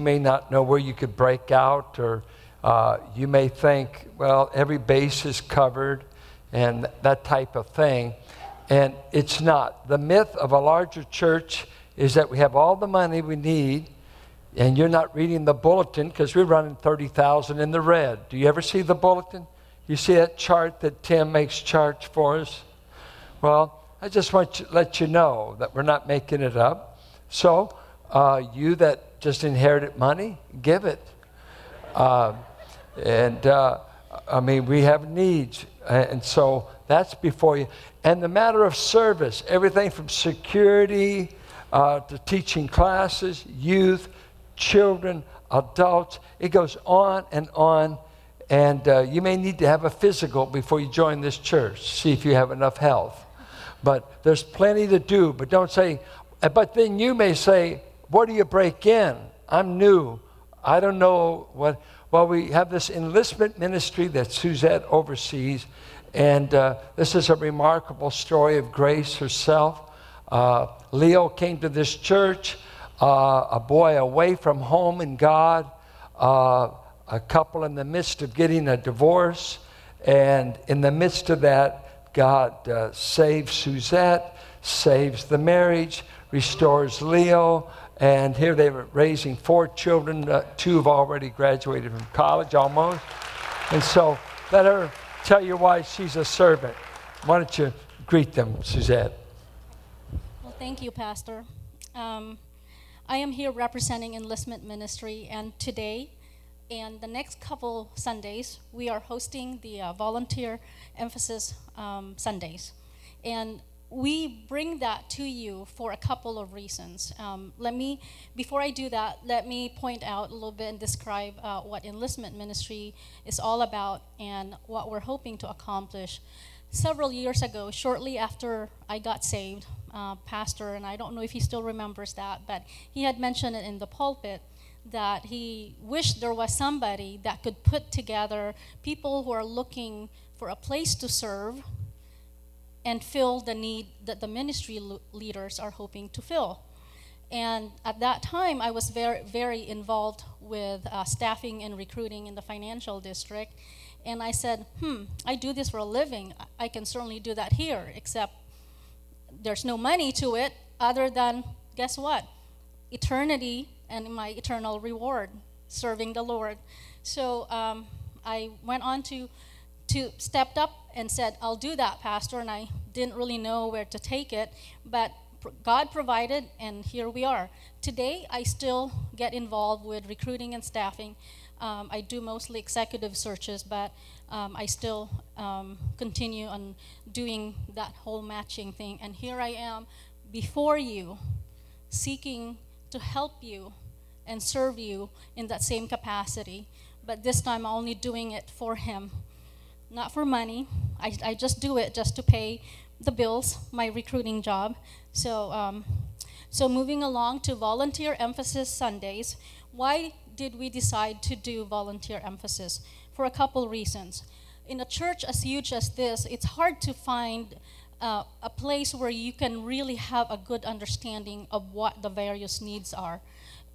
You may not know where you could break out, or uh, you may think, well, every base is covered and that type of thing. And it's not. The myth of a larger church is that we have all the money we need, and you're not reading the bulletin because we're running 30,000 in the red. Do you ever see the bulletin? You see that chart that Tim makes charts for us? Well, I just want to let you know that we're not making it up. So, uh, you that just inherited money, give it. Uh, and uh, I mean, we have needs. And so that's before you. And the matter of service, everything from security uh, to teaching classes, youth, children, adults, it goes on and on. And uh, you may need to have a physical before you join this church, see if you have enough health. But there's plenty to do. But don't say, but then you may say, where do you break in? I'm new. I don't know what. Well, we have this enlistment ministry that Suzette oversees, and uh, this is a remarkable story of Grace herself. Uh, Leo came to this church, uh, a boy away from home and God, uh, a couple in the midst of getting a divorce, and in the midst of that, God uh, saves Suzette, saves the marriage, restores Leo. And here they were raising four children. Uh, two have already graduated from college almost. And so let her tell you why she's a servant. Why don't you greet them, Suzette? Well, thank you, Pastor. Um, I am here representing Enlistment Ministry, and today and the next couple Sundays, we are hosting the uh, volunteer emphasis um, Sundays. And we bring that to you for a couple of reasons. Um, let me, before I do that, let me point out a little bit and describe uh, what enlistment ministry is all about and what we're hoping to accomplish. Several years ago, shortly after I got saved, uh, pastor, and I don't know if he still remembers that, but he had mentioned it in the pulpit that he wished there was somebody that could put together people who are looking for a place to serve and fill the need that the ministry leaders are hoping to fill. And at that time, I was very, very involved with uh, staffing and recruiting in the financial district. And I said, hmm, I do this for a living. I can certainly do that here, except there's no money to it other than, guess what? Eternity and my eternal reward, serving the Lord. So um, I went on to to stepped up and said, "I'll do that, pastor." And I didn't really know where to take it, but God provided, and here we are. Today, I still get involved with recruiting and staffing. Um, I do mostly executive searches, but um, I still um, continue on doing that whole matching thing. And here I am before you, seeking to help you and serve you in that same capacity. But this time, I'm only doing it for Him not for money. I, I just do it just to pay the bills, my recruiting job. So, um, so moving along to volunteer emphasis Sundays. Why did we decide to do volunteer emphasis? For a couple reasons. In a church as huge as this, it's hard to find uh, a place where you can really have a good understanding of what the various needs are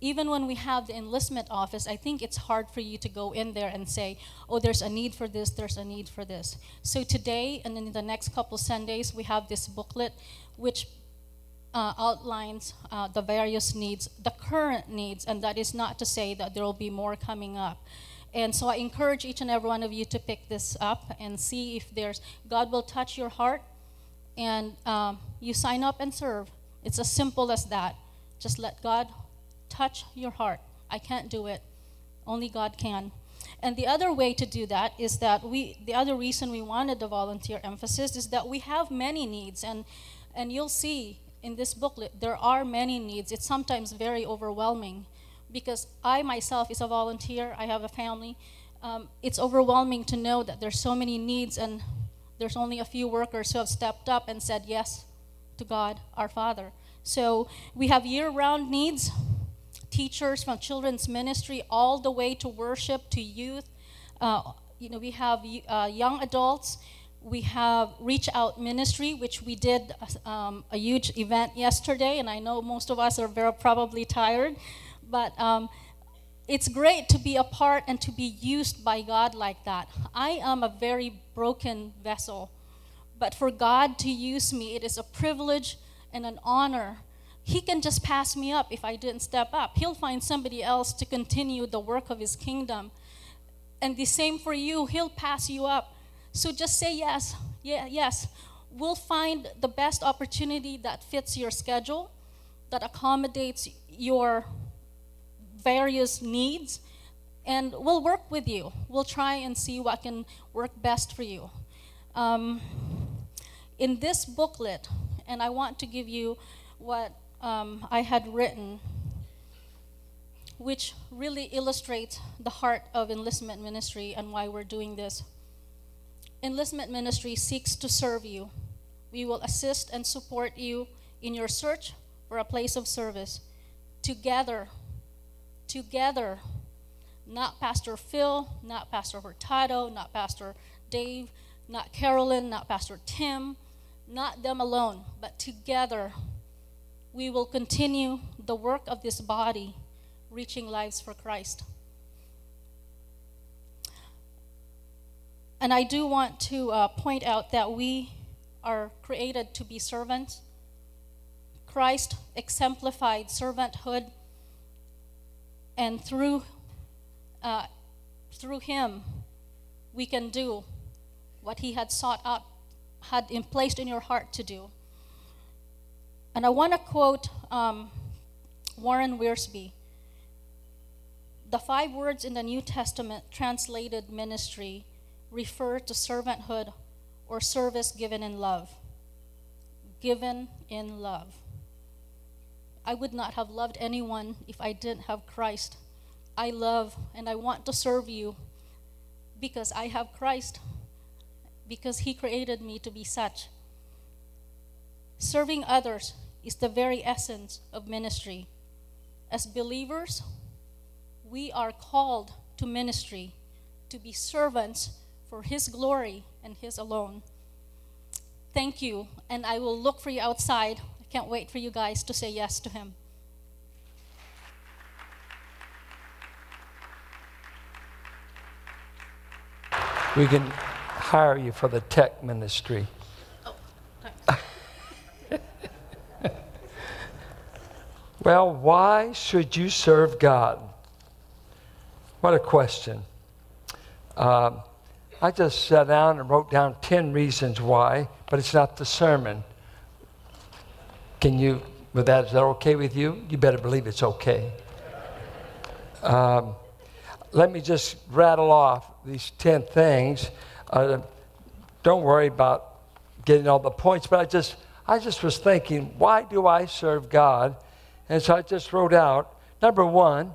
even when we have the enlistment office, I think it's hard for you to go in there and say, oh, there's a need for this, there's a need for this. So today and in the next couple Sundays, we have this booklet which uh, outlines uh, the various needs, the current needs, and that is not to say that there will be more coming up. And so I encourage each and every one of you to pick this up and see if there's, God will touch your heart and um, you sign up and serve. It's as simple as that. Just let God touch your heart. I can't do it. Only God can. And the other way to do that is that we the other reason we wanted the volunteer emphasis is that we have many needs and and you'll see in this booklet there are many needs. It's sometimes very overwhelming because I myself is a volunteer. I have a family. Um, it's overwhelming to know that there's so many needs and there's only a few workers who have stepped up and said yes to God, our Father. So we have year-round needs teachers from children's ministry all the way to worship to youth. Uh, you know, we have uh, young adults. We have Reach Out Ministry, which we did um, a huge event yesterday, and I know most of us are very probably tired, but um, it's great to be a part and to be used by God like that. I am a very broken vessel, but for God to use me, it is a privilege and an honor. He can just pass me up if I didn't step up. He'll find somebody else to continue the work of His kingdom. And the same for you, He'll pass you up. So just say yes. Yeah, yes. We'll find the best opportunity that fits your schedule, that accommodates your various needs, and we'll work with you. We'll try and see what can work best for you. Um, in this booklet, and I want to give you what um, I had written, which really illustrates the heart of enlistment ministry and why we're doing this. Enlistment ministry seeks to serve you. We will assist and support you in your search for a place of service. Together, together. Not Pastor Phil, not Pastor Hurtado, not Pastor Dave, not Carolyn, not Pastor Tim, not them alone, but together we will continue the work of this body, reaching lives for Christ. And I do want to uh, point out that we are created to be servants. Christ exemplified servanthood and through, uh, through him, we can do what he had sought out, had placed in your heart to do. And I want to quote um, Warren Wiersbe. The five words in the New Testament translated ministry refer to servanthood or service given in love. Given in love. I would not have loved anyone if I didn't have Christ. I love and I want to serve you because I have Christ, because He created me to be such. Serving others is the very essence of ministry. As believers, we are called to ministry, to be servants for His glory and His alone. Thank you, and I will look for you outside I can't wait for you guys to say yes to him. We can hire you for the tech ministry. Well, why should you serve God? What a question. Um, I just sat down and wrote down 10 reasons why, but it's not the sermon. Can you, with that, is that okay with you? You better believe it's okay. Um, let me just rattle off these 10 things. Uh, don't worry about getting all the points, but I just, I just was thinking, why do I serve God? And so I just wrote out number one,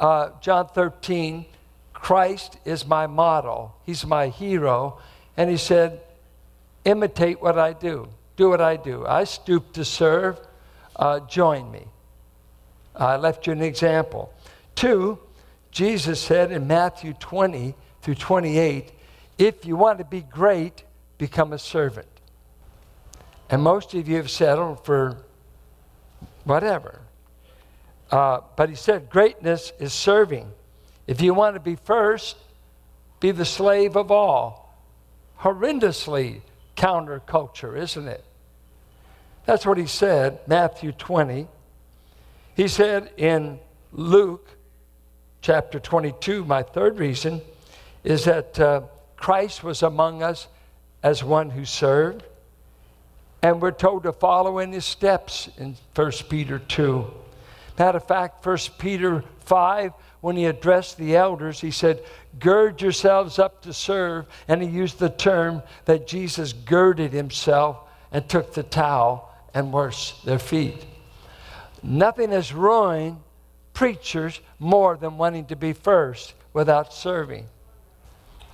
uh, John 13, Christ is my model, He's my hero. And He said, imitate what I do do what I do. I stoop to serve. Uh, join me. I left you an example. Two, Jesus said in Matthew 20 through 28, if you want to be great, become a servant. And most of you have settled for whatever. Uh, but he said, greatness is serving. If you want to be first, be the slave of all. Horrendously counterculture, isn't it? That's what he said, Matthew 20. He said in Luke chapter 22, my third reason is that uh, Christ was among us as one who served. And we're told to follow in his steps in 1 Peter 2. Matter of fact, 1 Peter 5, when he addressed the elders, he said, Gird yourselves up to serve. And he used the term that Jesus girded himself and took the towel and washed their feet. Nothing has ruined preachers more than wanting to be first without serving.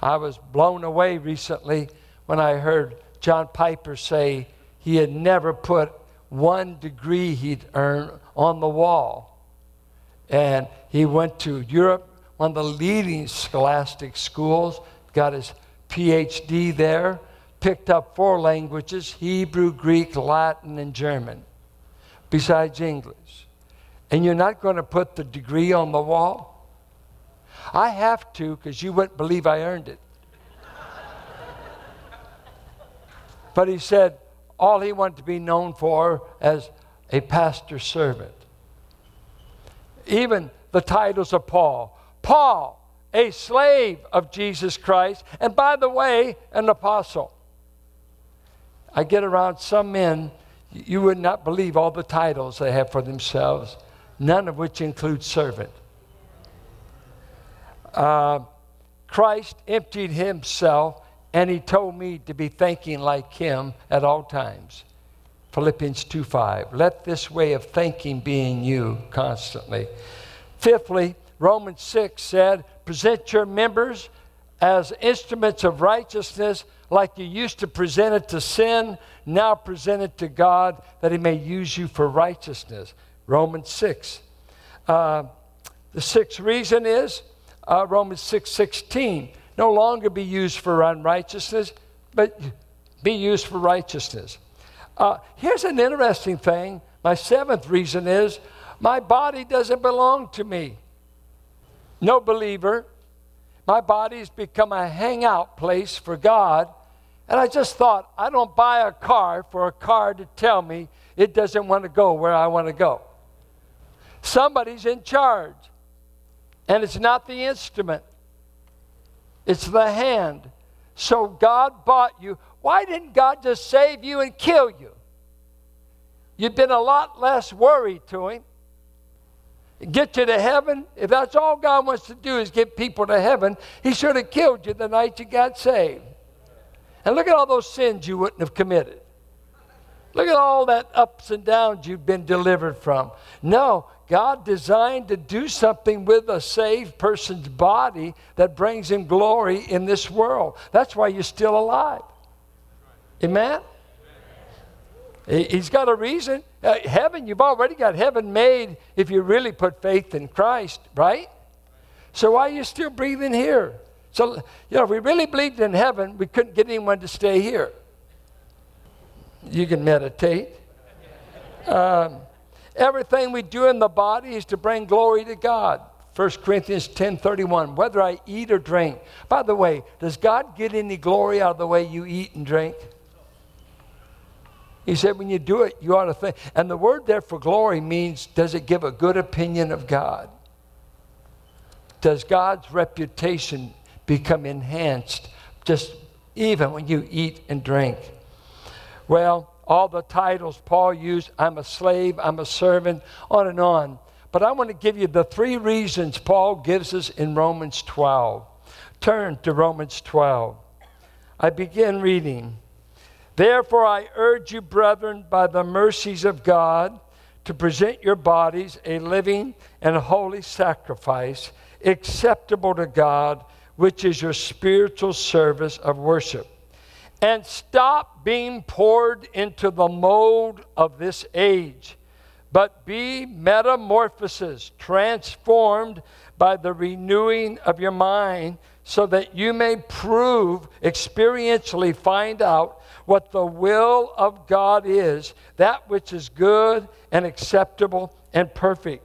I was blown away recently when I heard John Piper say he had never put one degree he'd earned on the wall. And he went to Europe, one of the leading scholastic schools, got his PhD there, picked up four languages Hebrew, Greek, Latin, and German, besides English. And you're not going to put the degree on the wall? I have to because you wouldn't believe I earned it. but he said all he wanted to be known for as a pastor servant. Even the titles of Paul Paul, a slave of Jesus Christ, and by the way, an apostle. I get around some men, you would not believe all the titles they have for themselves, none of which include servant. Uh, Christ emptied himself and he told me to be thinking like him at all times. Philippians 2 5. Let this way of thinking be in you constantly. Fifthly, Romans 6 said, present your members as instruments of righteousness like you used to present it to sin, now present it to God that He may use you for righteousness. Romans 6. Uh, the sixth reason is uh, Romans 6 16. No longer be used for unrighteousness, but be used for righteousness. Uh, here's an interesting thing. My seventh reason is my body doesn't belong to me. No believer. My body's become a hangout place for God and I just thought, I don't buy a car for a car to tell me it doesn't want to go where I want to go. Somebody's in charge. And it's not the instrument, it's the hand. So God bought you. Why didn't God just save you and kill you? You'd been a lot less worried to Him. Get you to heaven. If that's all God wants to do is get people to heaven, He should have killed you the night you got saved. And look at all those sins you wouldn't have committed. Look at all that ups and downs you've been delivered from. No, God designed to do something with a saved person's body that brings him glory in this world. That's why you're still alive. Amen? He's got a reason. Uh, heaven, you've already got heaven made if you really put faith in Christ, right? So why are you still breathing here? So, you know, if we really believed in heaven, we couldn't get anyone to stay here. You can meditate. Um, everything we do in the body is to bring glory to God. 1 Corinthians 10:31 whether I eat or drink. By the way, does God get any glory out of the way you eat and drink? He said when you do it, you ought to think. And the word there for glory means does it give a good opinion of God? Does God's reputation become enhanced just even when you eat and drink. Well, all the titles Paul used I'm a slave, I'm a servant, on and on. But I want to give you the three reasons Paul gives us in Romans 12. Turn to Romans 12. I begin reading. Therefore, I urge you, brethren, by the mercies of God, to present your bodies a living and holy sacrifice, acceptable to God which is your spiritual service of worship. And stop being poured into the mold of this age, but be metamorphosis, transformed by the renewing of your mind, so that you may prove, experientially find out what the will of God is, that which is good and acceptable and perfect.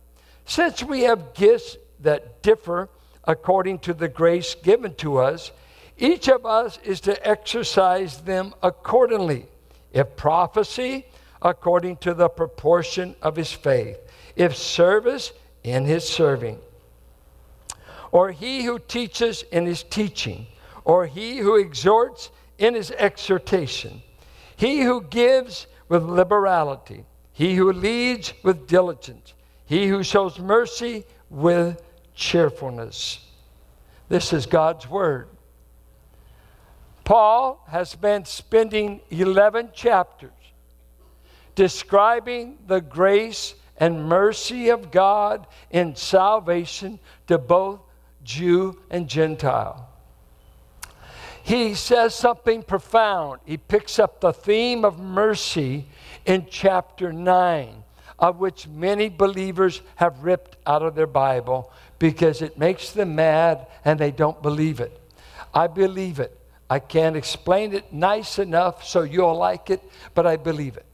Since we have gifts that differ according to the grace given to us, each of us is to exercise them accordingly. If prophecy, according to the proportion of his faith. If service, in his serving. Or he who teaches in his teaching. Or he who exhorts in his exhortation. He who gives with liberality. He who leads with diligence. He who shows mercy with cheerfulness. This is God's word. Paul has been spending 11 chapters describing the grace and mercy of God in salvation to both Jew and Gentile. He says something profound. He picks up the theme of mercy in chapter 9, of which many believers have ripped out of their Bible because it makes them mad and they don't believe it. I believe it. I can't explain it nice enough so you'll like it, but I believe it.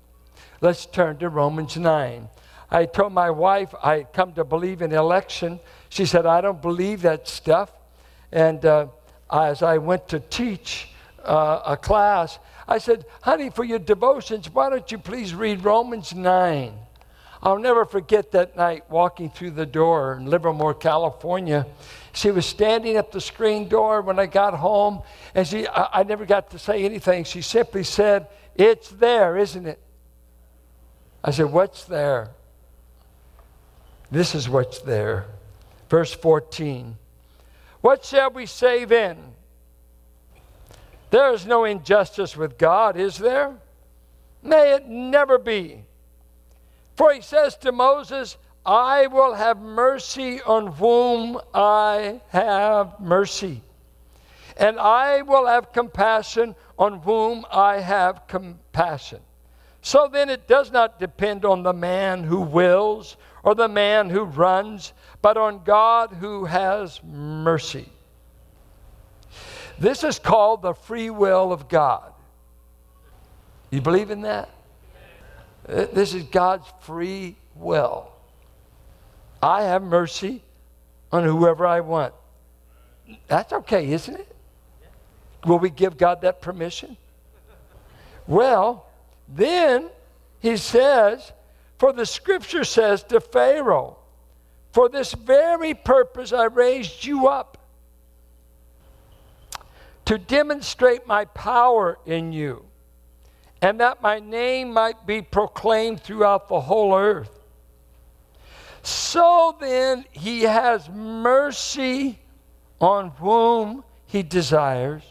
Let's turn to Romans 9. I told my wife I had come to believe in election. She said, I don't believe that stuff. And uh, as I went to teach uh, a class, I said, honey, for your devotions, why don't you please read Romans 9? I'll never forget that night walking through the door in Livermore, California. She was standing at the screen door when I got home, and she, I, I never got to say anything. She simply said, It's there, isn't it? I said, What's there? This is what's there. Verse 14. What shall we say then? There is no injustice with God, is there? May it never be. For he says to Moses, I will have mercy on whom I have mercy, and I will have compassion on whom I have compassion. So then it does not depend on the man who wills or the man who runs, but on God who has mercy. This is called the free will of God. You believe in that? Uh, this is God's free will. I have mercy on whoever I want. That's okay, isn't it? Will we give God that permission? Well, then he says, For the scripture says to Pharaoh, For this very purpose I raised you up, to demonstrate my power in you, and that my name might be proclaimed throughout the whole earth. So then he has mercy on whom he desires,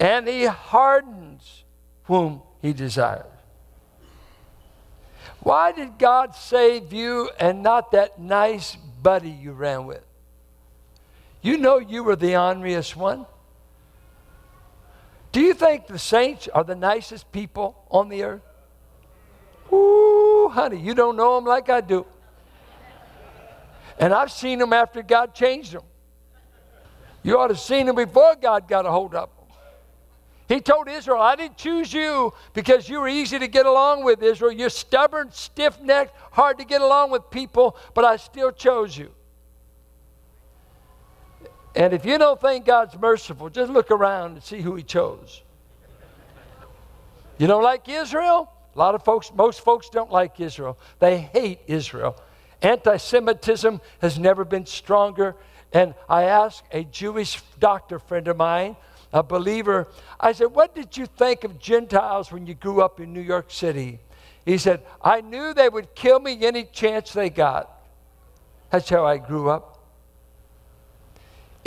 and he hardens whom he desires. Why did God save you and not that nice buddy you ran with? You know you were the honoriest one. Do you think the saints are the nicest people on the earth? Ooh, honey, you don't know them like I do. And I've seen them after God changed them. You ought to have seen them before God got a hold of them. He told Israel, I didn't choose you because you were easy to get along with, Israel. You're stubborn, stiff necked, hard to get along with people, but I still chose you. And if you don't think God's merciful, just look around and see who He chose. You don't like Israel? A lot of folks, most folks don't like Israel. They hate Israel. Anti Semitism has never been stronger. And I asked a Jewish doctor friend of mine a believer. I said, What did you think of Gentiles when you grew up in New York City? He said, I knew they would kill me any chance they got. That's how I grew up.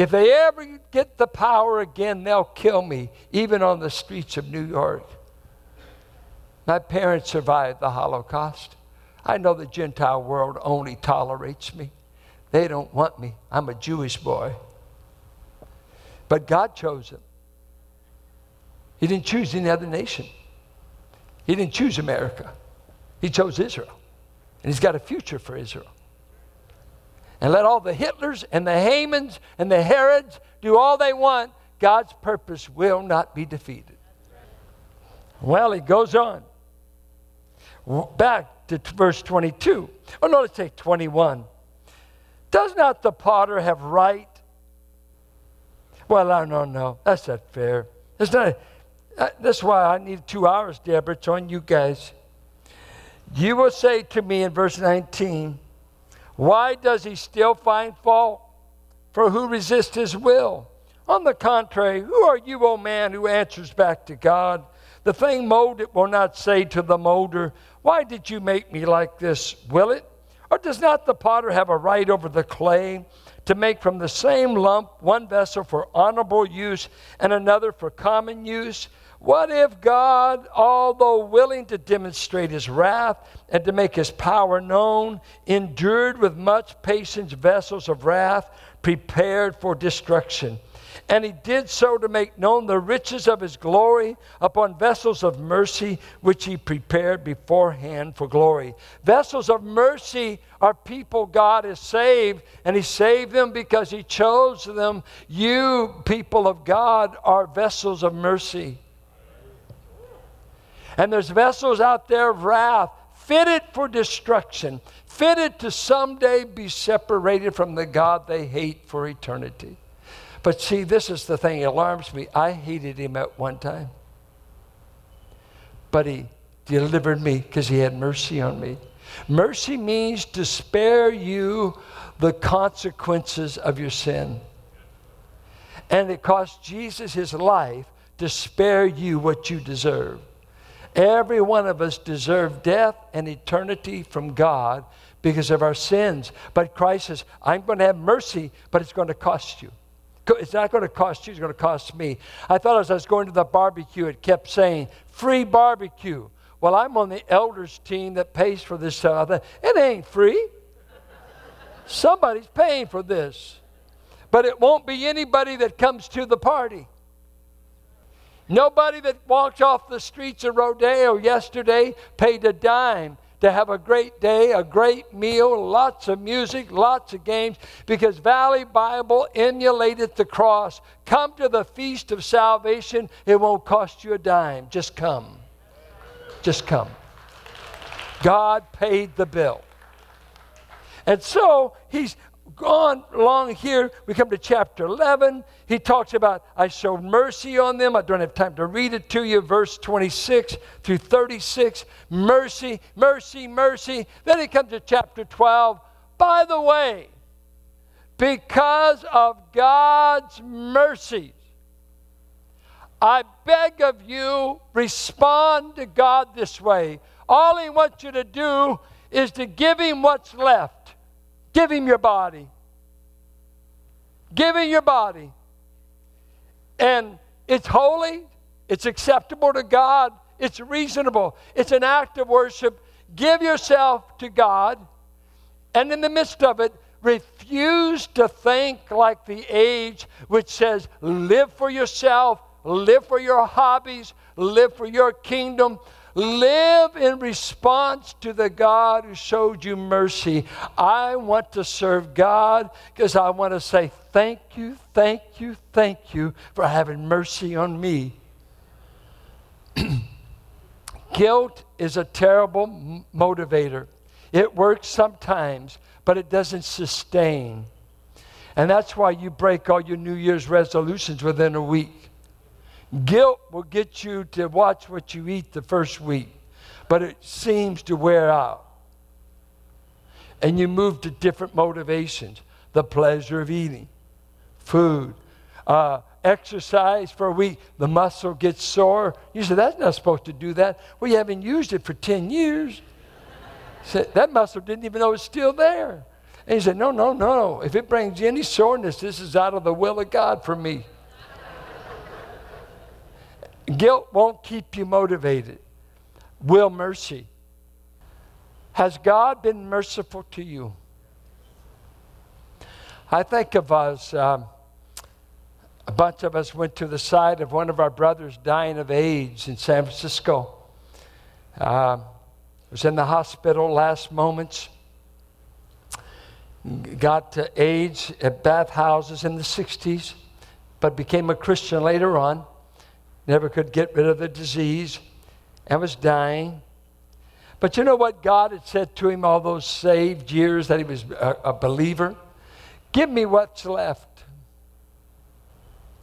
If they ever get the power again, they'll kill me, even on the streets of New York. My parents survived the Holocaust. I know the Gentile world only tolerates me. They don't want me. I'm a Jewish boy. But God chose them. He didn't choose any other nation. He didn't choose America. He chose Israel. And he's got a future for Israel. And let all the Hitlers and the Hamans and the Herods do all they want. God's purpose will not be defeated. Well, he goes on. Back to verse 22. Oh, no, let's say 21. Does not the potter have right? Well, I don't know. That's not fair. That's not. Uh, that's why I need two hours, Deborah. It's on you guys. You will say to me in verse 19, Why does he still find fault? For who resists his will? On the contrary, who are you, O man, who answers back to God? The thing molded will not say to the molder, Why did you make me like this? Will it? Or does not the potter have a right over the clay to make from the same lump one vessel for honorable use and another for common use? What if God, although willing to demonstrate his wrath and to make his power known, endured with much patience vessels of wrath prepared for destruction? And he did so to make known the riches of his glory upon vessels of mercy, which he prepared beforehand for glory. Vessels of mercy are people God has saved, and he saved them because he chose them. You, people of God, are vessels of mercy. And there's vessels out there of wrath, fitted for destruction, fitted to someday be separated from the God they hate for eternity. But see, this is the thing that alarms me. I hated him at one time. But he delivered me because he had mercy on me. Mercy means to spare you the consequences of your sin. And it cost Jesus his life to spare you what you deserve. Every one of us deserve death and eternity from God because of our sins. But Christ says, I'm going to have mercy, but it's going to cost you. It's not going to cost you, it's going to cost me. I thought as I was going to the barbecue, it kept saying, free barbecue. Well, I'm on the elders team that pays for this stuff. Thought, it ain't free. Somebody's paying for this. But it won't be anybody that comes to the party. Nobody that walked off the streets of Rodeo yesterday paid a dime to have a great day, a great meal, lots of music, lots of games, because Valley Bible emulated the cross. Come to the feast of salvation. It won't cost you a dime. Just come. Just come. God paid the bill. And so he's gone along here. We come to chapter 11. He talks about, I showed mercy on them. I don't have time to read it to you. Verse 26 through 36. Mercy, mercy, mercy. Then he comes to chapter 12. By the way, because of God's mercies, I beg of you, respond to God this way. All He wants you to do is to give Him what's left. Give Him your body. Give Him your body. And it's holy, it's acceptable to God, it's reasonable, it's an act of worship. Give yourself to God, and in the midst of it, refuse to think like the age which says, live for yourself, live for your hobbies, live for your kingdom. Live in response to the God who showed you mercy. I want to serve God because I want to say thank you, thank you, thank you for having mercy on me. Guilt is a terrible motivator. It works sometimes, but it doesn't sustain. And that's why you break all your New Year's resolutions within a week. Guilt will get you to watch what you eat the first week, but it seems to wear out. And you move to different motivations the pleasure of eating, food, uh, exercise for a week, the muscle gets sore. You say, that's not supposed to do that. Well, you haven't used it for 10 years. Said, that muscle didn't even know it's still there. And he said, no, no, no. If it brings any soreness, this is out of the will of God for me. Guilt won't keep you motivated. Will mercy. Has God been merciful to you? I think of us, um, a bunch of us went to the side of one of our brothers dying of AIDS in San Francisco. Uh, was in the hospital last moments. Got to AIDS at bathhouses in the 60s, but became a Christian later on never could get rid of the disease, and was dying. But you know what God had said to him all those saved years that he was a, a believer? Give me what's left.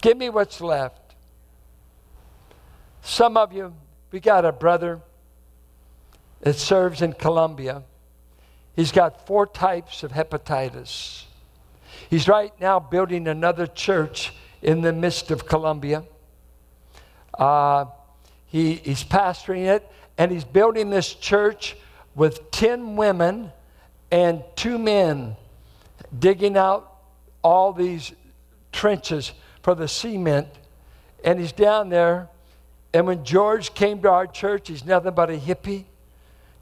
Give me what's left. Some of you, we got a brother that serves in Colombia. He's got four types of hepatitis. He's right now building another church in the midst of Colombia. Uh, he, he's pastoring it, and he's building this church with 10 women and two men digging out all these trenches for the cement. And he's down there. And when George came to our church, he's nothing but a hippie,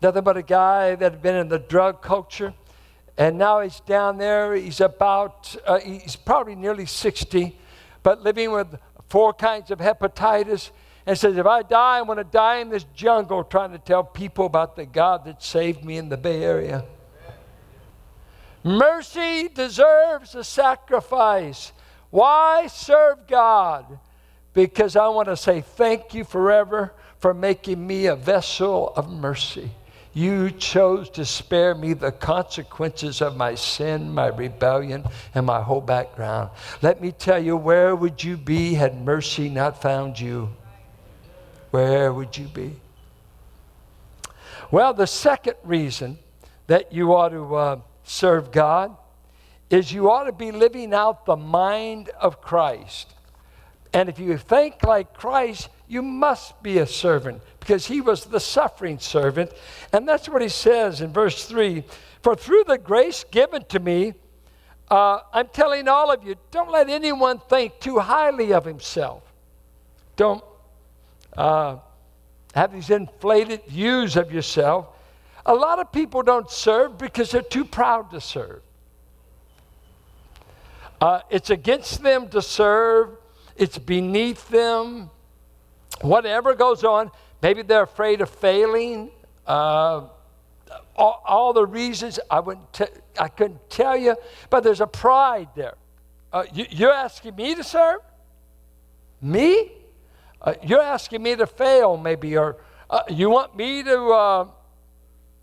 nothing but a guy that had been in the drug culture. And now he's down there. He's about, uh, he's probably nearly 60, but living with four kinds of hepatitis. And says, if I die, I'm going to die in this jungle trying to tell people about the God that saved me in the Bay Area. Mercy deserves a sacrifice. Why serve God? Because I want to say thank you forever for making me a vessel of mercy. You chose to spare me the consequences of my sin, my rebellion, and my whole background. Let me tell you, where would you be had mercy not found you? Where would you be? Well, the second reason that you ought to uh, serve God is you ought to be living out the mind of Christ. And if you think like Christ, you must be a servant because he was the suffering servant. And that's what he says in verse 3 For through the grace given to me, uh, I'm telling all of you, don't let anyone think too highly of himself. Don't uh, have these inflated views of yourself. A lot of people don't serve because they're too proud to serve. Uh, it's against them to serve, it's beneath them. Whatever goes on, maybe they're afraid of failing. Uh, all, all, the reasons I wouldn't t- I couldn't tell you, but there's a pride there. Uh, you, you're asking me to serve? Me? Uh, you're asking me to fail, maybe, or uh, you want me to uh,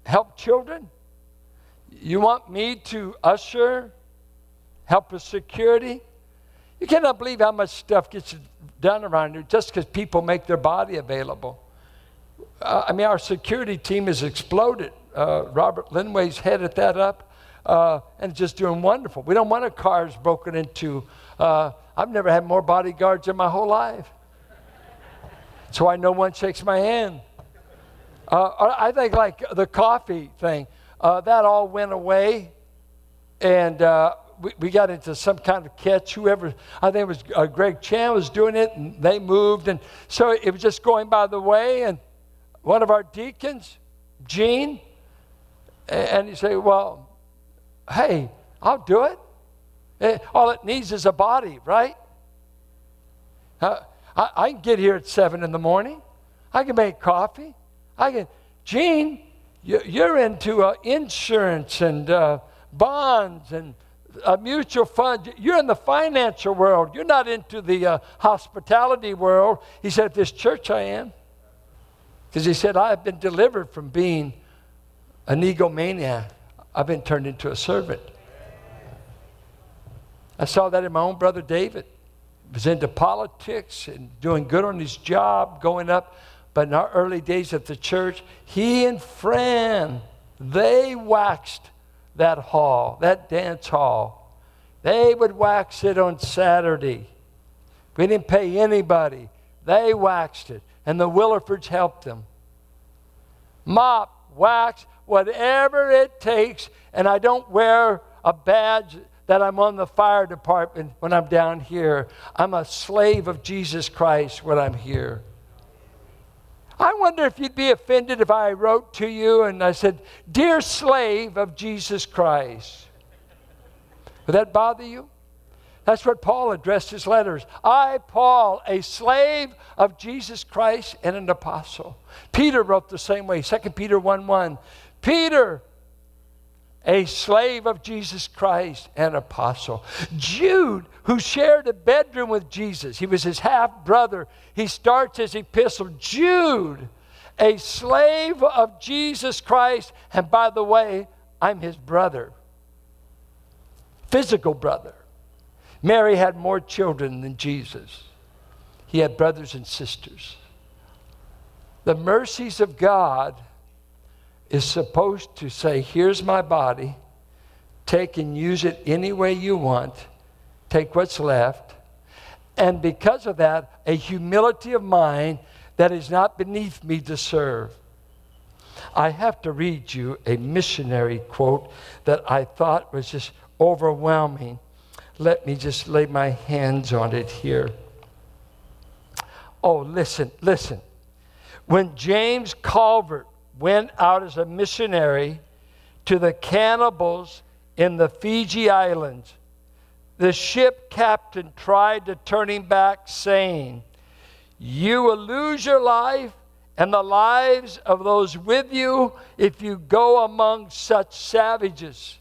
help children? You want me to usher, help with security? You cannot believe how much stuff gets done around here just because people make their body available. Uh, I mean, our security team has exploded. Uh, Robert Linway's headed that up uh, and just doing wonderful. We don't want our cars broken into. Uh, I've never had more bodyguards in my whole life. So I know one shakes my hand. Uh, I think like the coffee thing, uh, that all went away, and we, we, got into some kind of catch. Whoever, I think it was uh, Greg Chan was doing it, and they moved, and so it was just going by the way. And one of our deacons, Gene, and he said, "Well, hey, I'll do it. Eh, all it needs is a body, right? Uh, I, I can get here at seven in the morning. I can make coffee." I can, Gene, you're into uh, insurance and uh, bonds and a mutual fund. You're in the financial world. You're not into the uh, hospitality world. He said, this church, I am. Because he said, I have been delivered from being an egomaniac. I've been turned into a servant. I saw that in my own brother David. He was into politics and doing good on his job, going up but in our early days at the church, he and Fran, they waxed that hall, that dance hall. They would wax it on Saturday. We didn't pay anybody. They waxed it, and the Willifords helped them. Mop, wax, whatever it takes, and I don't wear a badge that I'm on the fire department when I'm down here. I'm a slave of Jesus Christ when I'm here. I wonder if you'd be offended if I wrote to you and I said, Dear slave of Jesus Christ. Would that bother you? That's what Paul addressed his letters. I, Paul, a slave of Jesus Christ and an apostle. Peter wrote the same way, 2 Peter 1 1. Peter, a slave of Jesus Christ and apostle. Jude, who shared a bedroom with Jesus, he was his half brother. He starts his epistle. Jude, a slave of Jesus Christ, and by the way, I'm his brother, physical brother. Mary had more children than Jesus, he had brothers and sisters. The mercies of God is supposed to say, Here's my body, take and use it any way you want, take what's left. And because of that, a humility of mind that is not beneath me to serve. I have to read you a missionary quote that I thought was just overwhelming. Let me just lay my hands on it here. Oh, listen, listen. When James Calvert went out as a missionary to the cannibals in the Fiji Islands, the ship captain tried to turn him back, saying, You will lose your life and the lives of those with you if you go among such savages.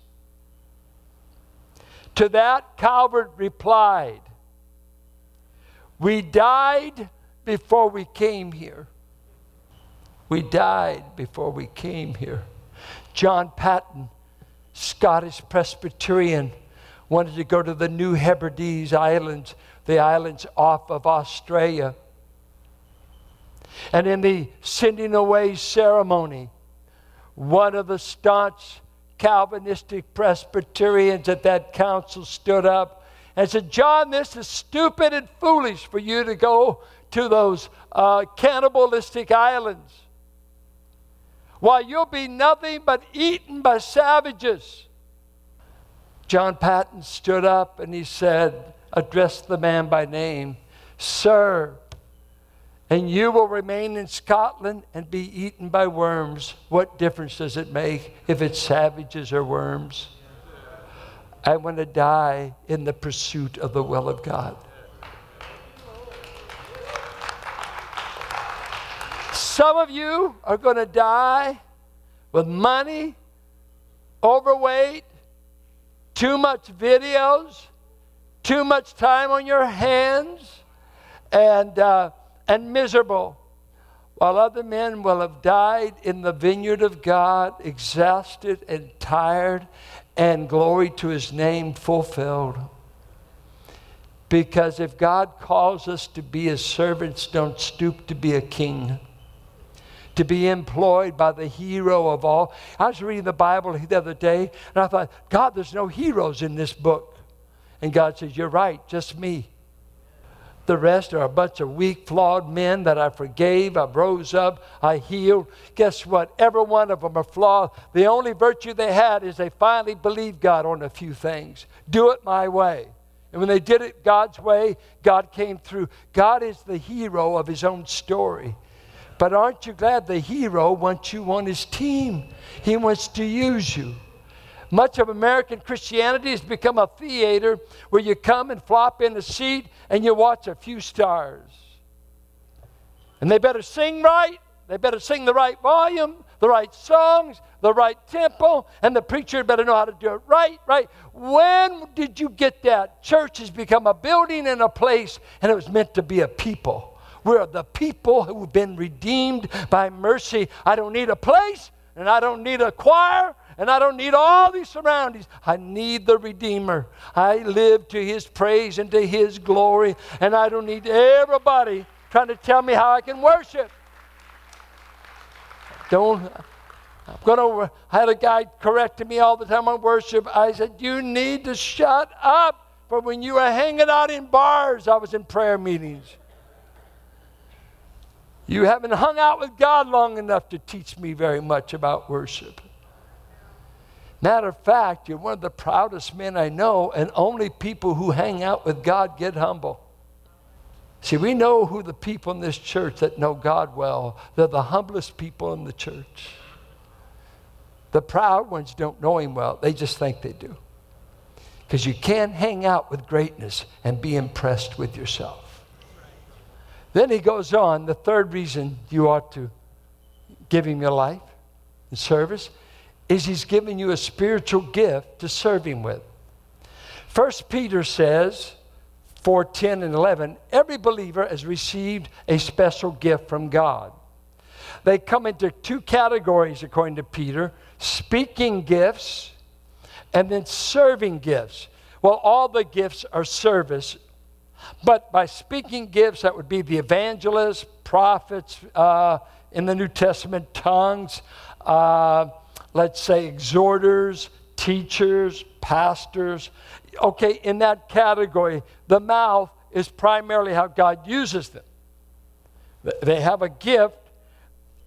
To that, Calvert replied, We died before we came here. We died before we came here. John Paton, Scottish Presbyterian, wanted to go to the New Hebrides Islands, the islands off of Australia. And in the sending away ceremony, one of the staunch Calvinistic Presbyterians at that council stood up and said, John, this is stupid and foolish for you to go to those uh, cannibalistic islands. Why, you'll be nothing but eaten by savages. John Paton stood up and he said, addressed the man by name, Sir, and you will remain in Scotland and be eaten by worms. What difference does it make if it's savages or worms? I want to die in the pursuit of the will of God. Some of you are going to die with money, overweight, too much videos, too much time on your hands, and, uh, and miserable. While other men will have died in the vineyard of God, exhausted and tired, and glory to his name fulfilled. Because if God calls us to be his servants, don't stoop to be a king to be employed by the hero of all. I was reading the Bible the other day, and I thought, God, there's no heroes in this book. And God says, You're right, just me. The rest are a bunch of weak, flawed men that I forgave, I rose up, I healed. Guess what? Every one of them are flawed. The only virtue they had is they finally believed God on a few things. Do it my way. And when they did it God's way, God came through. God is the hero of his own story. But aren't you glad the hero wants you on his team? He wants to use you. Much of American Christianity has become a theater where you come and flop in a seat and you watch a few stars. And they better sing right, they better sing the right volume, the right songs, the right tempo, and the preacher better know how to do it right, right. When did you get that? Church has become a building and a place, and it was meant to be a people. We're the people who've been redeemed by mercy. I don't need a place, and I don't need a choir, and I don't need all these surroundings. I need the Redeemer. I live to His praise and to His glory, and I don't need everybody trying to tell me how I can worship. Don't. I'm gonna. I had a guy correcting me all the time on worship. I said, "You need to shut up." For when you were hanging out in bars, I was in prayer meetings. You haven't hung out with God long enough to teach me very much about worship. Matter of fact, you're one of the proudest men I know, and only people who hang out with God get humble. See, we know who the people in this church that know God well. They're the humblest people in the church. The proud ones don't know Him well, they just think they do. Because you can't hang out with greatness and be impressed with yourself. Then he goes on, the third reason you ought to give him your life and service is he's giving you a spiritual gift to serve him with. First Peter says, 4 10 and 11, every believer has received a special gift from God. They come into two categories, according to Peter speaking gifts and then serving gifts. Well, all the gifts are service but by speaking gifts, that would be the evangelists, prophets uh, in the New Testament, tongues, uh, let's say exhorters, teachers, pastors. Okay, in that category, the mouth is primarily how God uses them. They have a gift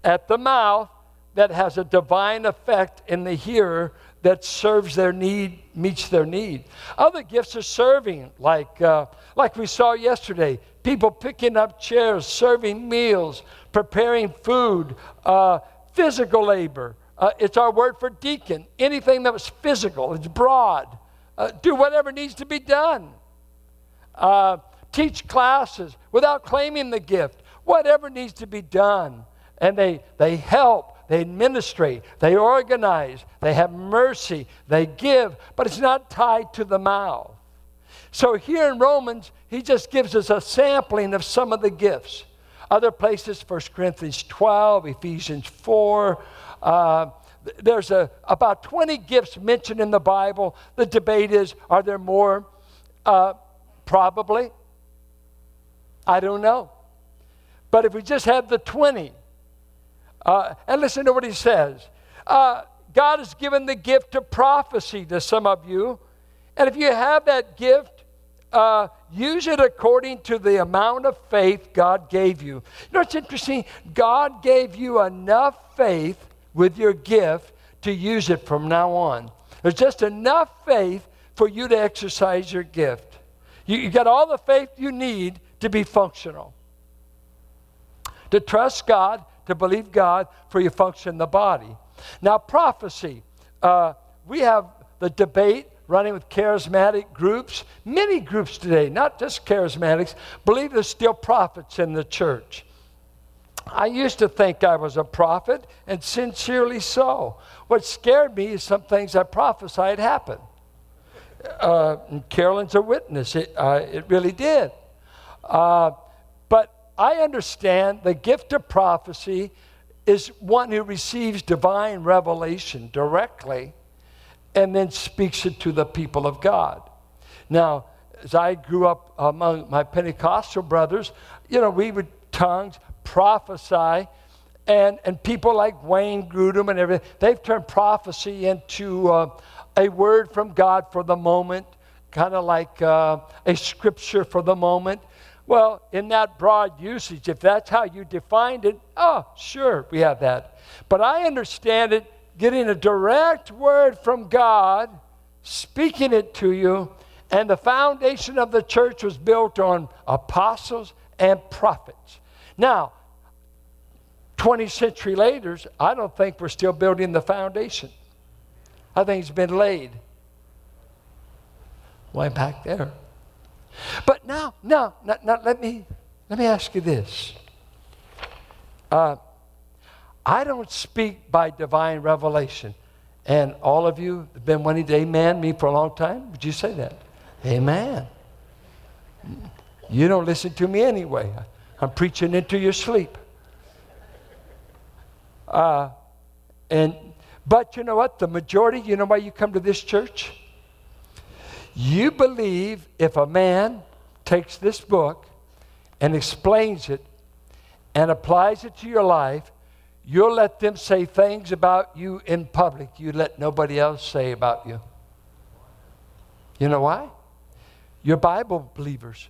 at the mouth that has a divine effect in the hearer that serves their need, meets their need. Other gifts are serving, like, uh, like we saw yesterday people picking up chairs, serving meals, preparing food, uh, physical labor. Uh, it's our word for deacon. Anything that was physical, it's broad. Uh, do whatever needs to be done. Uh, teach classes without claiming the gift. Whatever needs to be done. And they, they help, they administrate, they organize, they have mercy, they give, but it's not tied to the mouth. So here in Romans, he just gives us a sampling of some of the gifts. Other places, 1 Corinthians 12, Ephesians 4. Uh, there's a, about 20 gifts mentioned in the Bible. The debate is are there more? Uh, probably. I don't know. But if we just have the 20, uh, and listen to what he says uh, God has given the gift of prophecy to some of you. And if you have that gift, uh, use it according to the amount of faith God gave you. You know what's interesting? God gave you enough faith with your gift to use it from now on. There's just enough faith for you to exercise your gift. You, you got all the faith you need to be functional. To trust God, to believe God for your function in the body. Now, prophecy. Uh, we have the debate running with charismatic groups. Many groups today, not just charismatics, believe there's still prophets in the church. I used to think I was a prophet, and sincerely so. What scared me is some things I prophesied happened. Uh, Carolyn's a witness. It, uh, it really did. Uh, I understand the gift of prophecy is one who receives divine revelation directly and then speaks it to the people of God. Now, as I grew up among my Pentecostal brothers, you know, we would tongues, prophesy, and, and people like Wayne Grudem and everything, they've turned prophecy into uh, a word from God for the moment, kind of like uh, a scripture for the moment. Well, in that broad usage, if that's how you defined it, oh, sure, we have that. But I understand it getting a direct word from God, speaking it to you, and the foundation of the church was built on apostles and prophets. Now, 20 century later, I don't think we're still building the foundation. I think it's been laid. Way back there. But now, now, now, now let me let me ask you this. Uh, I don't speak by divine revelation. And all of you have been wanting to amen me for a long time. Would you say that? Amen. You don't listen to me anyway. I'm preaching into your sleep. Uh, and but you know what? The majority, you know why you come to this church? You believe if a man takes this book and explains it and applies it to your life, You'll let them say things about you in public you let nobody else say about you. You know why? You're Bible believers.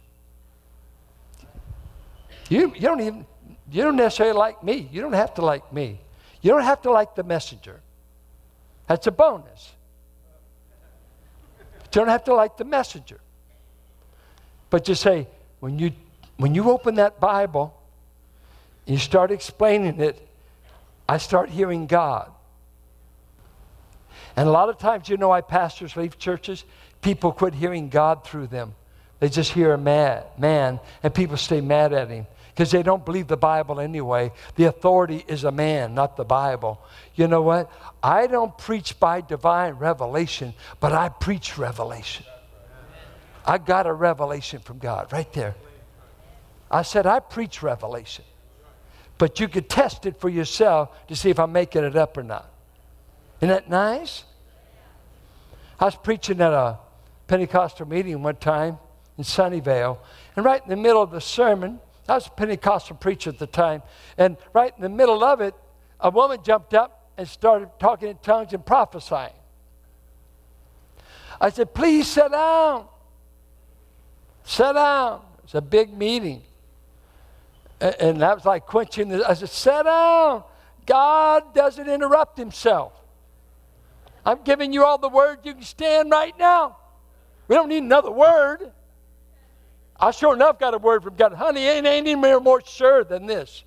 You, you don't even you don't necessarily like me. You don't have to like me. You don't have to like the messenger. That's a bonus. You don't have to like the messenger. But you say, when you when you open that Bible, you start explaining it, I start hearing God. And a lot of times, you know why pastors leave churches? People quit hearing God through them. They just hear a mad, man, and people stay mad at him because they don't believe the Bible anyway. The authority is a man, not the Bible. You know what? I don't preach by divine revelation, but I preach revelation. I got a revelation from God right there. I said, I preach revelation but you could test it for yourself to see if I'm making it up or not. Isn't that nice? I was preaching at a Pentecostal meeting one time in Sunnyvale, and right in the middle of the sermon, I was a Pentecostal preacher at the time, and right in the middle of it, a woman jumped up and started talking in tongues and prophesying. I said, Please sit down. Sit down. It's a big meeting. And that was like quenching the, I said, sit down. God doesn't interrupt himself. I'm giving you all the word you can stand right now. We don't need another word. I sure enough got a word from God. Honey, ain't any more sure than this.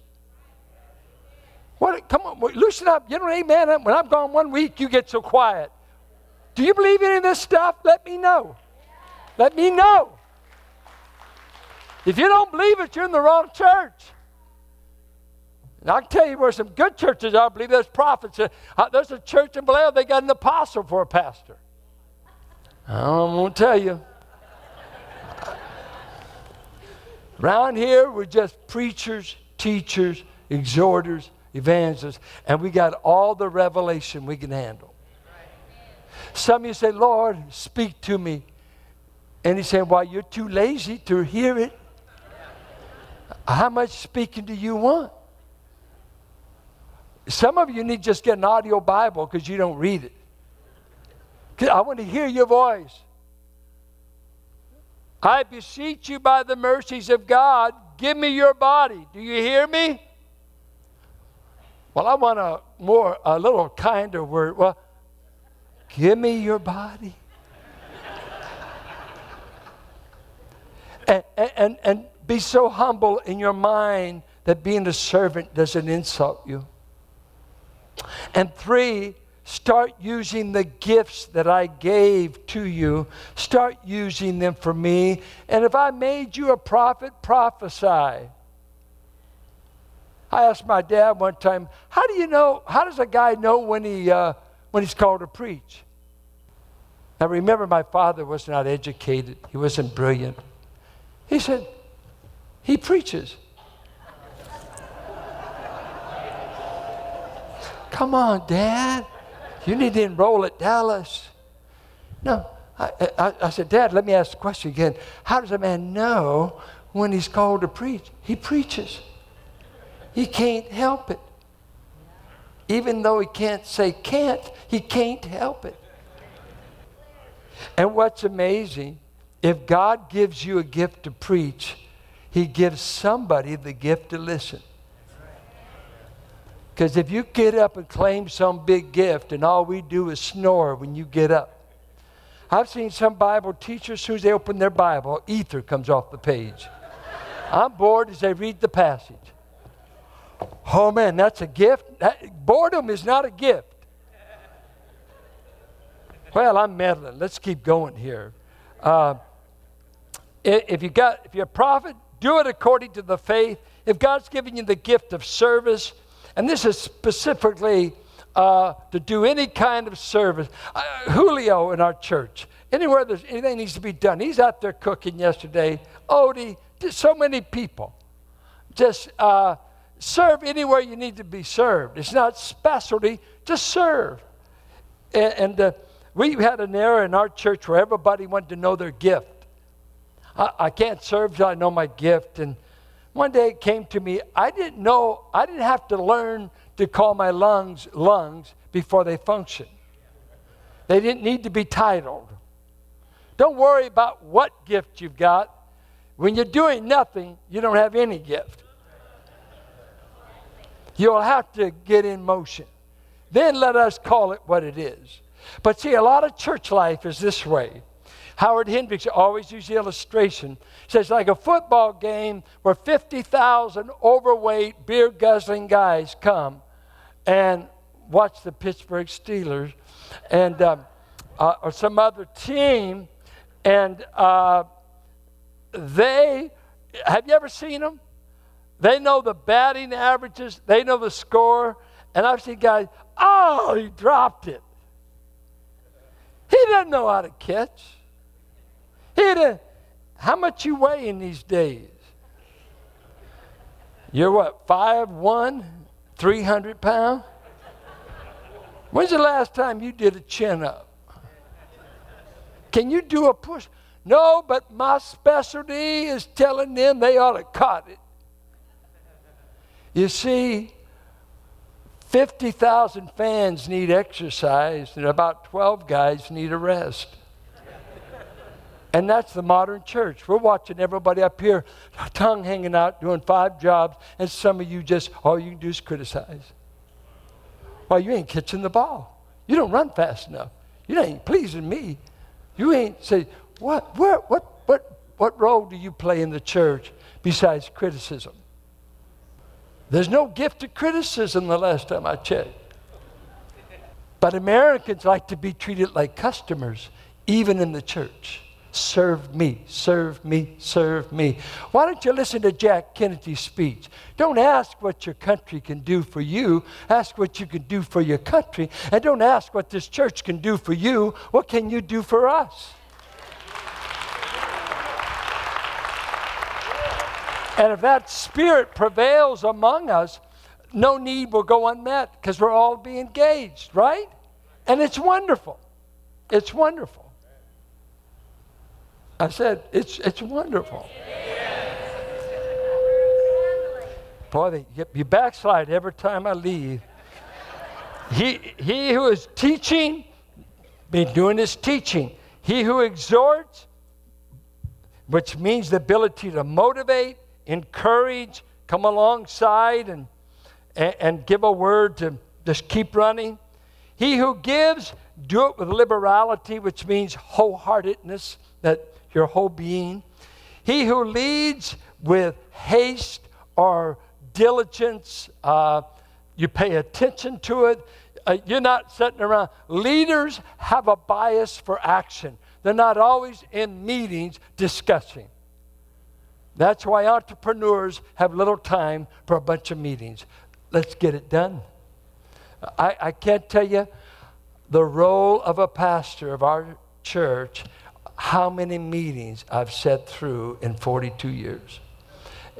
What? Come on, loosen up. You know, amen. When I'm gone one week, you get so quiet. Do you believe any of this stuff? Let me know. Let me know. If you don't believe it, you're in the wrong church. And I can tell you where some good churches are. I believe there's prophets. Uh, there's a church in Blair, they got an apostle for a pastor. I'm going to tell you. Around here, we're just preachers, teachers, exhorters, evangelists, and we got all the revelation we can handle. Some of you say, Lord, speak to me. And he's saying, Well, you're too lazy to hear it. How much speaking do you want? Some of you need just get an audio Bible because you don't read it. I want to hear your voice. I beseech you by the mercies of God, give me your body. Do you hear me? Well, I want a more, a little kinder word. Well, give me your body. and, and, and be so humble in your mind that being a servant doesn't insult you. And three, start using the gifts that I gave to you. Start using them for me. And if I made you a prophet, prophesy. I asked my dad one time, how do you know, how does a guy know when, he, uh, when he's called to preach? Now remember, my father was not educated, he wasn't brilliant. He said, he preaches. Come on, Dad. You need to enroll at Dallas. No. I, I, I, said, Dad, let me ask the question again. How does a man know when he's called to preach? He preaches. He can't help it. Even though he can't say can't, he can't help it. And what's amazing, if God gives you a gift to preach, he gives somebody the gift to listen. Because if you get up and claim some big gift and all we do is snore when you get up, I've seen some Bible teachers, as soon as they open their Bible, ether comes off the page. I'm bored as they read the passage. Oh man, that's a gift. That, boredom is not a gift. Well, I'm meddling. Let's keep going here. Uh, if you got, if you're a prophet, do it according to the faith. If God's given you the gift of service, and this is specifically uh, to do any kind of service. Uh, Julio in our church, anywhere there's anything needs to be done, he's out there cooking yesterday. Odie, so many people. Just uh, serve anywhere you need to be served. It's not specialty, just serve. And, and uh, we had an era in our church where everybody wanted to know their gift. I, I can't serve till I know my gift. And one day it came to me, I didn't know, I didn't have to learn to call my lungs lungs before they function. They didn't need to be titled. Don't worry about what gift you've got. When you're doing nothing, you don't have any gift. You'll have to get in motion. Then let us call it what it is. But see, a lot of church life is this way. Howard Hendricks always uses the illustration. He says, like a football game where 50,000 overweight, beer guzzling guys come and watch the Pittsburgh Steelers and um, uh, or some other team, and uh, they have you ever seen them? They know the batting averages, they know the score, and I've seen guys, oh, he dropped it. He doesn't know how to catch. Here how much you weigh in these days? You're what, five one, three hundred pounds? When's the last time you did a chin up? Can you do a push? No, but my specialty is telling them they ought to cut it. You see, 50,000 fans need exercise, and about 12 guys need a rest. And that's the modern church. We're watching everybody up here, tongue hanging out, doing five jobs, and some of you just, all you can do is criticize. Well, you ain't catching the ball. You don't run fast enough. You ain't pleasing me. You ain't say, what, what, what, what, what role do you play in the church besides criticism? There's no gift of criticism the last time I checked. But Americans like to be treated like customers, even in the church. Serve me, serve me, serve me. Why don't you listen to Jack Kennedy's speech? Don't ask what your country can do for you. Ask what you can do for your country. And don't ask what this church can do for you. What can you do for us? And if that spirit prevails among us, no need will go unmet because we're all be engaged, right? And it's wonderful. It's wonderful. I said, it's, it's wonderful. Boy, you backslide every time I leave. He, he who is teaching, be doing his teaching. He who exhorts, which means the ability to motivate, encourage, come alongside, and, and, and give a word to just keep running. He who gives, do it with liberality, which means wholeheartedness, that your whole being. He who leads with haste or diligence, uh, you pay attention to it. Uh, you're not sitting around. Leaders have a bias for action. They're not always in meetings discussing. That's why entrepreneurs have little time for a bunch of meetings. Let's get it done. I, I can't tell you the role of a pastor of our church, how many meetings I've sat through in 42 years.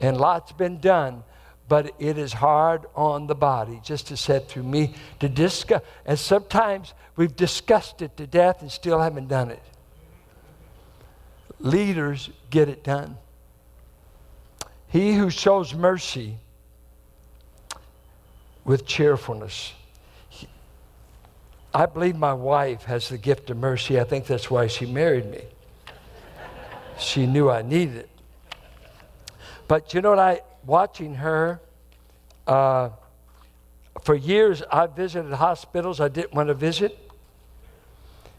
And lots been done, but it is hard on the body just to sit through me to discuss. And sometimes we've discussed it to death and still haven't done it. Leaders get it done. He who shows mercy with cheerfulness. I believe my wife has the gift of mercy. I think that's why she married me. she knew I needed it. But you know what? I watching her. Uh, for years, I visited hospitals I didn't want to visit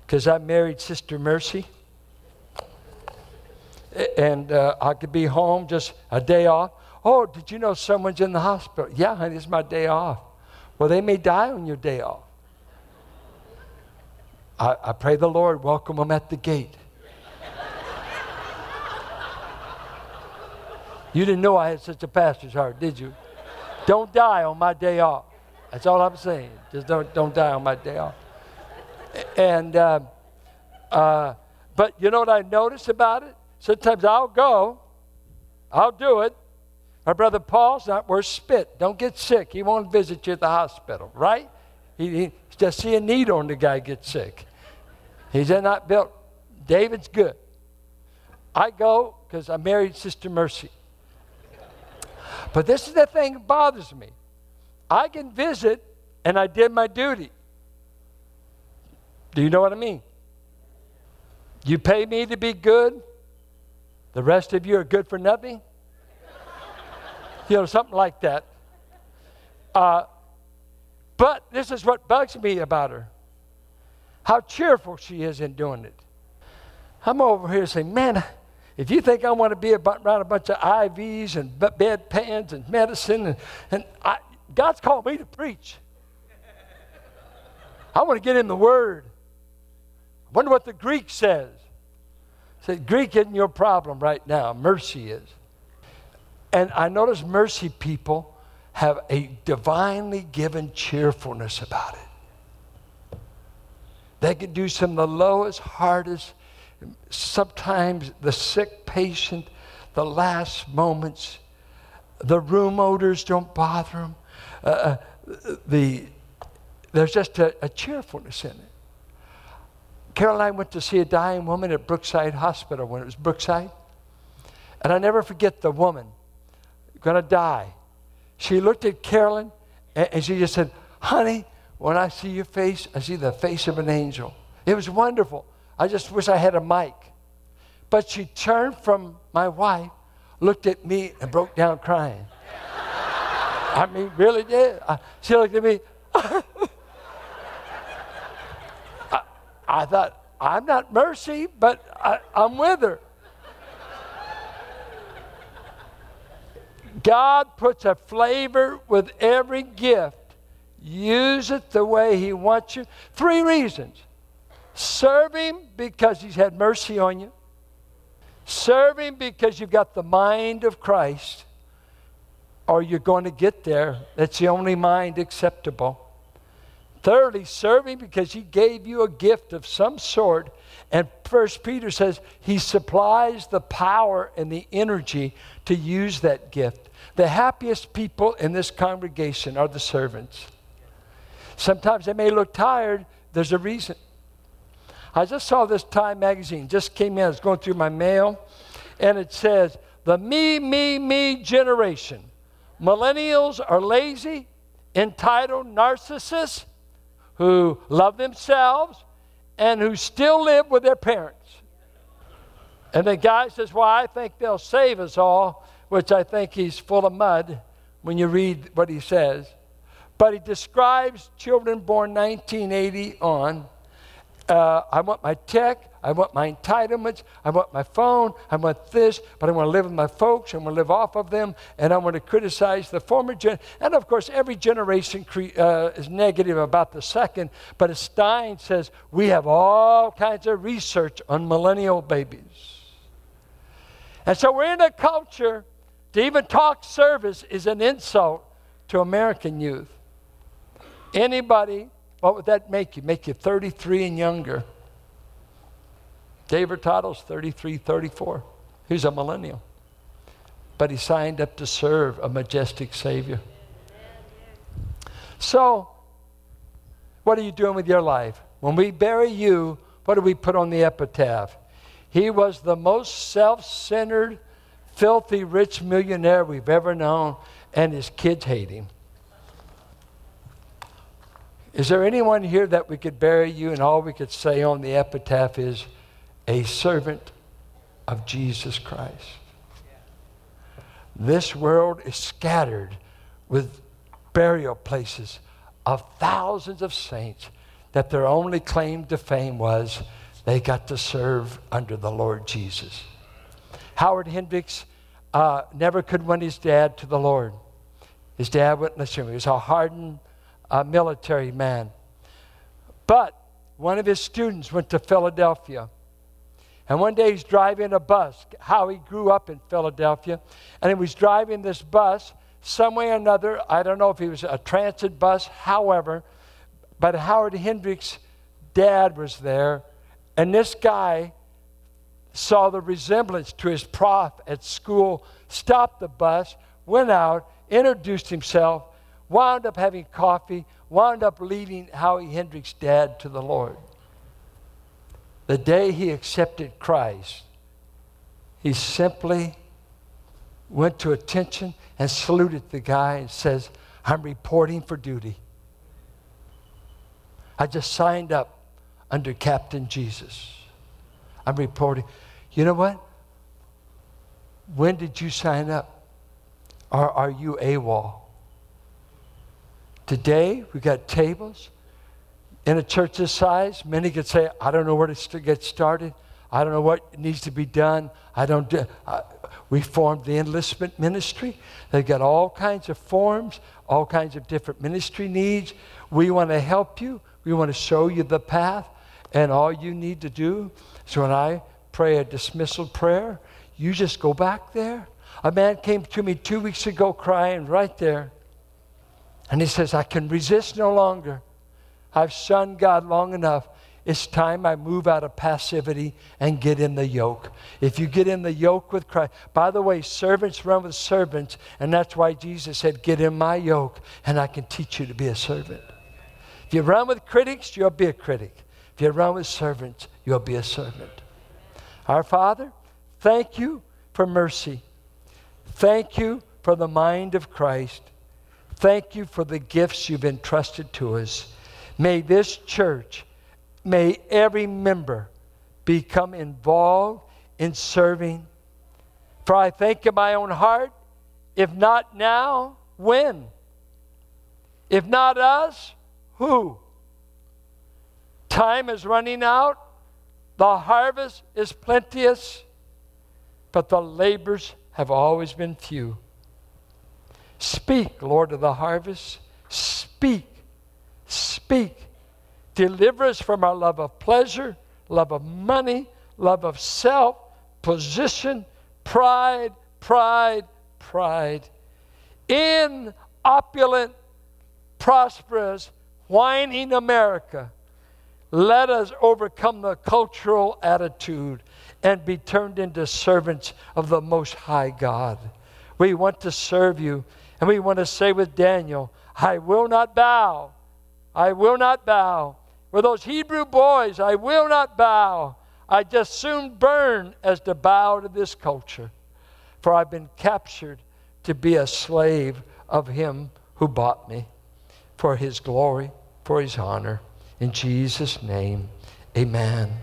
because I married Sister Mercy and uh, I could be home just a day off. Oh, did you know someone's in the hospital? Yeah, honey, it's my day off. Well, they may die on your day off. I, I pray the Lord welcome them at the gate. you didn't know I had such a pastor's heart, did you? Don't die on my day off. That's all I'm saying. Just don't, don't die on my day off. And, uh, uh, but you know what I noticed about it? Sometimes I'll go, I'll do it. My brother Paul's not worth spit. Don't get sick. He won't visit you at the hospital, right? He, he just see a need on the guy get sick. He's not built. David's good. I go because I married Sister Mercy. But this is the thing that bothers me. I can visit and I did my duty. Do you know what I mean? You pay me to be good, the rest of you are good for nothing? you know, something like that. Uh, but this is what bugs me about her how cheerful she is in doing it. I'm over here saying, man, if you think I want to be around a bunch of IVs and bed pans and medicine, and, and I, God's called me to preach. I want to get in the Word. I wonder what the Greek says. Said, Greek isn't your problem right now, mercy is. And I notice mercy people have a divinely given cheerfulness about it. They can do some of the lowest, hardest, sometimes the sick patient, the last moments. The room odors don't bother them. Uh, uh the, there's just a, a cheerfulness in it. Caroline went to see a dying woman at Brookside Hospital when it was Brookside. And I never forget the woman to die. She looked at Carolyn and, and she just said, Honey, when I see your face, I see the face of an angel. It was wonderful. I just wish I had a mic. But she turned from my wife, looked at me, and broke down crying. I mean, really did. I, she looked at me. I thought, I'm not Mercy, but I, I'm with her. God puts a flavor with every gift. Use it the way He wants you. Three reasons serve Him because He's had mercy on you, serve Him because you've got the mind of Christ, or you're going to get there. That's the only mind acceptable. Thirdly, serve Him because He gave you a gift of some sort. And First Peter says He supplies the power and the energy to use that gift. The happiest people in this congregation are the servants. Sometimes they may look tired, there's a reason. I just saw this Time magazine, just came in, I was going through my mail, and it says, The me, me, me generation. Millennials are lazy, entitled narcissists who love themselves and who still live with their parents. And the guy says, Well, I think they'll save us all, which I think he's full of mud when you read what he says. But he describes children born 1980 on. Uh, I want my tech, I want my entitlements, I want my phone, I want this, but I want to live with my folks, I want to live off of them, and I want to criticize the former gen. And of course, every generation cre- uh, is negative about the second, but Stein says, we have all kinds of research on millennial babies. And so we're in a culture to even talk service is an insult to American youth. Anybody, what would that make you? Make you 33 and younger. David Toddle's 33, 34. He's a millennial. But he signed up to serve a majestic Savior. So, what are you doing with your life? When we bury you, what do we put on the epitaph? He was the most self centered, filthy, rich millionaire we've ever known, and his kids hate him. Is there anyone here that we could bury you and all we could say on the epitaph is a servant of Jesus Christ? This world is scattered with burial places of thousands of saints that their only claim to fame was they got to serve under the Lord Jesus. Howard Hendricks uh, never could win his dad to the Lord. His dad wouldn't listen to. He was a hardened uh, military man. But one of his students went to Philadelphia. And one day he's driving a bus. How he grew up in Philadelphia. And he was driving this bus some way or another. I don't know if he was a transit bus, however. But Howard Hendricks' dad was there. And this guy saw the resemblance to his prof at school, stopped the bus, went out, introduced himself, wound up having coffee, wound up leading Howie Hendricks' dad to the Lord. The day he accepted Christ, he simply went to attention and saluted the guy and says, I'm reporting for duty. I just signed up under Captain Jesus. I'm reporting. You know what? When did you sign up? Or are you AWOL? Today, we've got tables. In a church this size, many could say, I don't know where to get started. I don't know what needs to be done. I don't do. Uh, we formed the enlistment ministry. They've got all kinds of forms, all kinds of different ministry needs. We want to help you. We want to show you the path. And all you need to do is when I pray a dismissal prayer, you just go back there. A man came to me two weeks ago crying right there. And he says, I can resist no longer. I've shunned God long enough. It's time I move out of passivity and get in the yoke. If you get in the yoke with Christ, by the way, servants run with servants, and that's why Jesus said, Get in my yoke, and I can teach you to be a servant. If you run with critics, you'll be a critic. If you run with servants, you'll be a servant. Our Father, thank you for mercy. Thank you for the mind of Christ. Thank you for the gifts you've entrusted to us. May this church, may every member become involved in serving. For I think in my own heart, if not now, when? If not us, who? Time is running out. The harvest is plenteous, but the labors have always been few. Speak, Lord of the harvest. Speak. Speak. Deliver us from our love of pleasure, love of money, love of self, position, pride, pride, pride. In opulent, prosperous, whining America, let us overcome the cultural attitude and be turned into servants of the Most High God. We want to serve you, and we want to say with Daniel, I will not bow. I will not bow. For those Hebrew boys, I will not bow. I just soon burn as to bow to this culture. For I've been captured to be a slave of him who bought me for his glory, for his honor. In Jesus' name, amen.